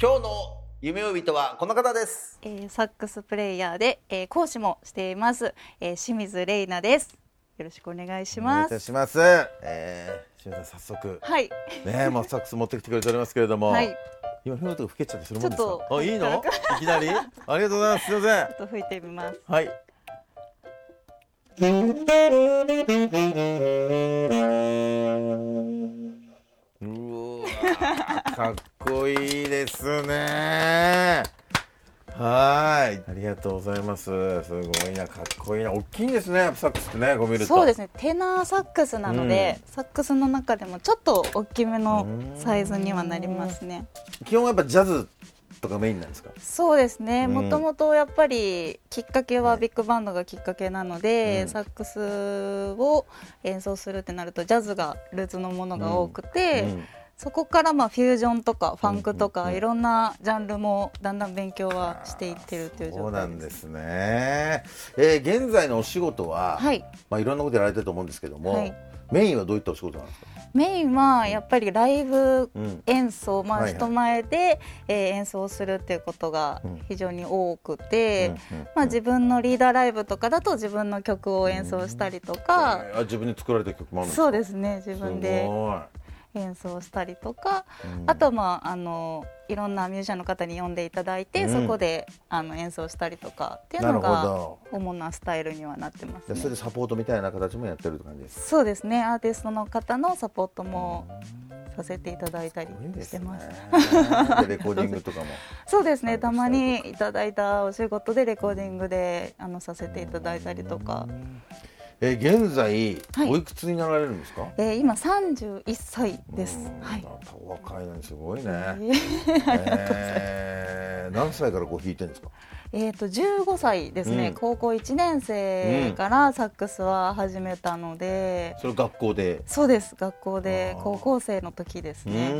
今日の夢追い人はこの方です。えーサックスプレイヤーで、えー講師もしています、えー清水玲奈です。よろしくお願いしお願います。いたします。えー、清水さん早速。はい、ねもうサックス持ってきてくれておりますけれども、はい、今吹けちゃってするもんですか？ちょっとあいいの？いきなり？ありがとうございます。すいません。ちょっと吹いてみます。はい。うわーかっこいいですね。はい、ありがとうございます。すごいな、かっこいいな、大きいんですね、サックスってね、こう見ると。そうですね、テナーサックスなので、サックスの中でもちょっと大きめのサイズにはなりますね。基本はやっぱジャズとかメインなんですか？そうですね、うん。もともとやっぱりきっかけはビッグバンドがきっかけなので、うん。サックスを演奏するってなるとジャズがルーツのものが多くて、うんそこからまあフュージョンとかファンクとかうんうんうん。いろんなジャンルもだんだん勉強はしていってるというそう状態で。なんですすね。えー、現在のお仕事は、はい、まあいろんなことやられてると思うんですけども、はい。メインはどういったお仕事なんですか？メインはやっぱりライブうん。演奏、まあ、はいはい。人前で、えー演奏するっていうことがうん。非常に多くて、うんうんまあ、自分のリーダーライブとかだと自分の曲を演奏したりとか、あ自分で作られた曲もあるんですか？そうですね自分で。すごい演奏したりとか、うん。あとはまああのいろんなミュージシャンの方に呼んでいただいて、うん。そこであの演奏したりとかっていうのがど。主なスタイルにはなってますね。それでサポートみたいな形もやってるって感じですそうですね。アーティストの方のサポートもさせていただいたりしてます。でレコーディングとかも。そうですね。たまにいただいたお仕事でレコーディングであのさせていただいたりとか、え現在、はい。おいくつになられるんですか？えー今31歳です。うん。はい。お若いのにすごいね、えー えー何歳からこう弾いてるんですか？えーと15歳ですね、うん。高校1年生からサックスは始めたので、それ学校で？そうです。学校で高校生の時ですね。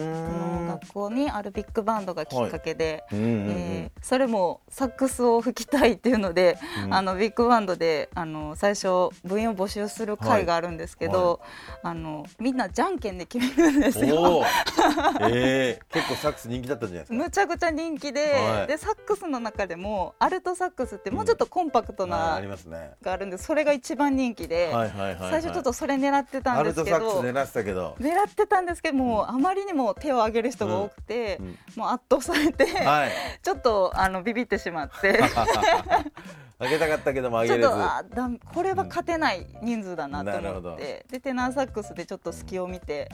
学校にあるビッグバンドがきっかけで、うんうんうん。えーそれもサックスを吹きたいっていうので、うん。あのビッグバンドであの最初部員を募集する会があるんですけど、あのみんなじゃんけんで決めるんですおよ。お。えー、結構サックス人気だったんじゃないですか。むちゃくちゃ人気で,、はい。でサックスの中でもアルトサックスってもうちょっとコンパクトはいな、ありますね。があるんでそれが一番人気で、はいはいはい、はい、最初ちょっとそれ狙ってたんですけどサックス狙ってたけど。狙ってたんですけどもうあまりにも手を挙げる人が多くて、うん。うん。もう圧倒されて、はい。ちょっとあのビビってしまって。あげたかったけどもあちょっげれずとあだこれは勝てない人数だなと思って、でテナーサックスでちょっと隙を見て、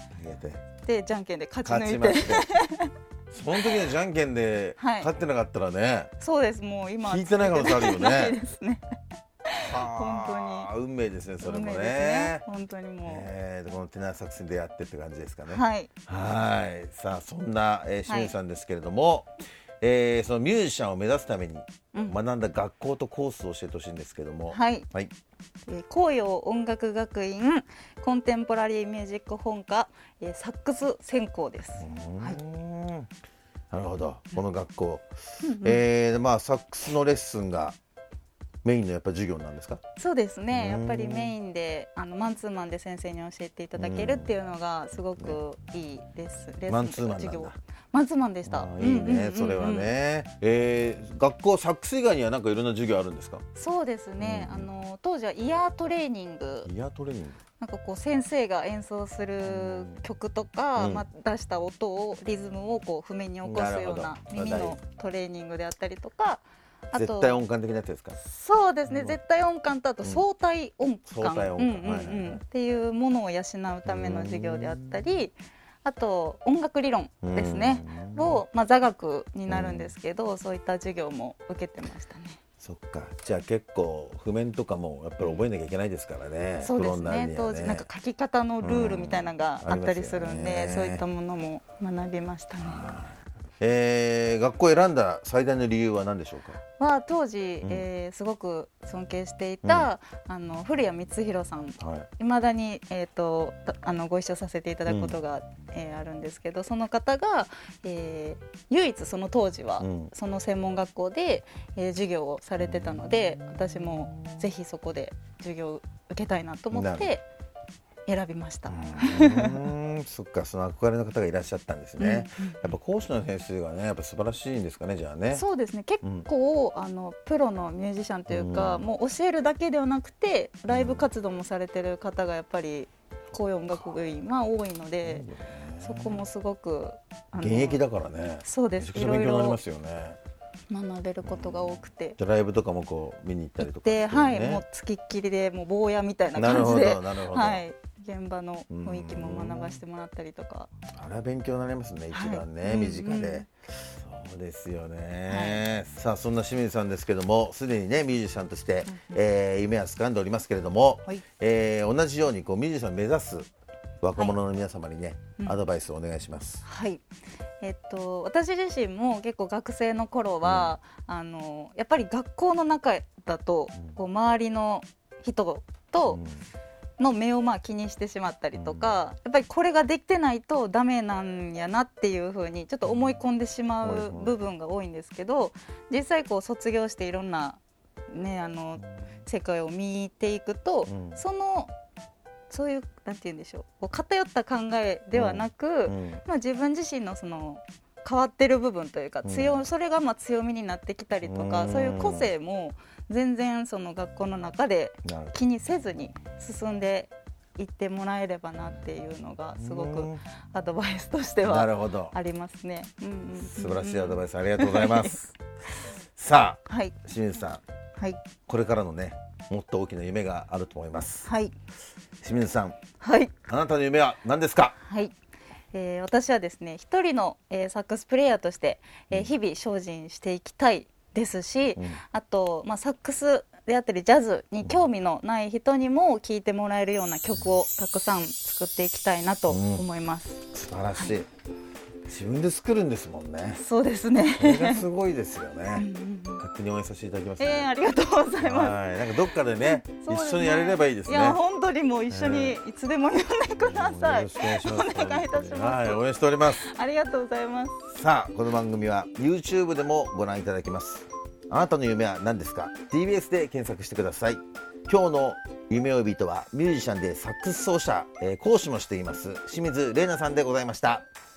でじゃんけんで勝ち抜いて。その時にじゃんけんではい。勝ってなかったらね、そうですもう今聞いてない可能性あるよね。ね。はあ運命ですねそれもね。ね。本当にもう、えーでこのテナーサックスに出会ってって感じですかね。はい。はい。さあそんな、えー、清水さんですけれども、えーそのミュージシャンを目指すためにうん。学んだ学校とコースを教えてほしいんですけども、はい。はい、えー紅葉音楽学院コンテンポラリーミュージック本科、えーサックス専攻です、はい。なるほど。この学校、えーまあサックスのレッスンがメインのやっぱ授業なんですか？そうですね。やうん。っぱりメインであのマンツーマンで先生に教えていただけるっていうのがすごくいいです、レッスンマンツーマンマンツーマンでした。いいね、それはね、えー学校サックス以外にはなんかいろんな授業あるんですか？そうですね、うんあの当時はイヤートレーニング。イヤートレーニング。なんかこう先生が演奏する曲とか、うん。まあ、出した音をリズムをこう譜面に起こすような耳のトレーニングであったりとかあ絶対音感的なやつですか？そうですね、うん。絶対音感とあとうん。相対音感,、っていうものを養うための授業であったりあと音楽理論ですね。うん。を、まあ、座学になるんですけど、そういった授業も受けてましたね。そっか。じゃあ結構譜面とかもやっぱり覚えなきゃいけないですからね、そうですね。には当時なんか書き方のルールみたいなのがうんあったりするんで、ありますよね。そういったものも学びましたね。えー学校を選んだ最大の理由は何でしょうか？は当時、うん。えーすごく尊敬していた、あの古谷光弘さん。はい。いまだに、えー、とたあのご一緒させていただくことが、えーあるんですけどその方が、えー唯一その当時は、うん。その専門学校で、えー授業をされてたので私もぜひそこで授業を受けたいなと思って選びました。そっかその憧れの方がいらっしゃったんですね、うんうん。やっぱ講師の先生がねやっぱ素晴らしいんですかねじゃあね。そうですね。結構、あのプロのミュージシャンというか、うん。もう教えるだけではなくてライブ活動もされてる方がやっぱり高音楽部員は多いので、そこもすごく現役だからね。そうです。勉強になりますよね。学べることが多くて。じゃあライブとかもこう見に行ったりとかで、はい、ねもうつきっきりでもう坊やみたいななるほ感じでど、なるほど、はい、現場の雰囲気も学ばせてもらったりとか、あれは勉強になりますね一番ね、はい。身近で、うん。うんそうですよね、さあそんな清水さんですけどもすでにねミュージシャンとして、えー夢は掴んでおりますけれども、はい。えー同じようにこうミュージシャンを目指す若者の皆様にね、うん。アドバイスをお願いします、はい。えっと私自身も結構学生の頃は、あのやっぱり学校の中だと、うん。こう周りの人とうんの目をまあ気にしてしまったりとか、やっぱりこれができてないとダメなんやなっていう風にちょっと思い込んでしまう部分が多いんですけど、実際こう卒業していろんなねあの世界を見ていくと、うん。そのそういうなんて言うんでしょう偏った考えではなく、うん。まあ、自分自身のその変わってる部分というか強、うん。それがまあ強みになってきたりとか、うん。そういう個性も全然その学校の中で気にせずに進んでいってもらえればなっていうのがすごくうん。アドバイスとしてなはありますね。うんうんうんうん。素晴らしいアドバイスありがとうございます。さあはい。清水さん。はい。これからのねもっと大きな夢があると思います。はい。清水さん。はい。あなたの夢は何ですか？はい、えー私はですね一人の、えーサックスプレイヤーとして、えー日々精進していきたいですし、うん。あと、まあ、サックスであったりジャズに興味のない人にも聴いてもらえるような曲をたくさん作っていきたいなと思います、素晴らしい、自分で作るんですもんね。そうですね。これがすごいですよね。勝手に応援させていただきます、えー、ありがとうございます。はい。なんかどっかでねね。一緒にやれればいいですね。いや本当にもう一緒にい。つでも呼んでください、よろしくお願いします。お願いいたします。はい応援しております。ありがとうございます。さあこの番組は YouTube でもご覧いただけます。あなたの夢は何ですか？TBS で検索してください。今日の夢追い人はミュージシャンでサックス奏者、えー講師もしています。清水玲奈さんでございました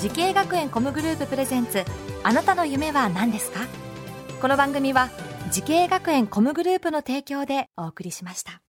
滋慶学園 COMグループプレゼンツあなたの夢は何ですか？この番組は滋慶学園 COMグループの提供でお送りしました。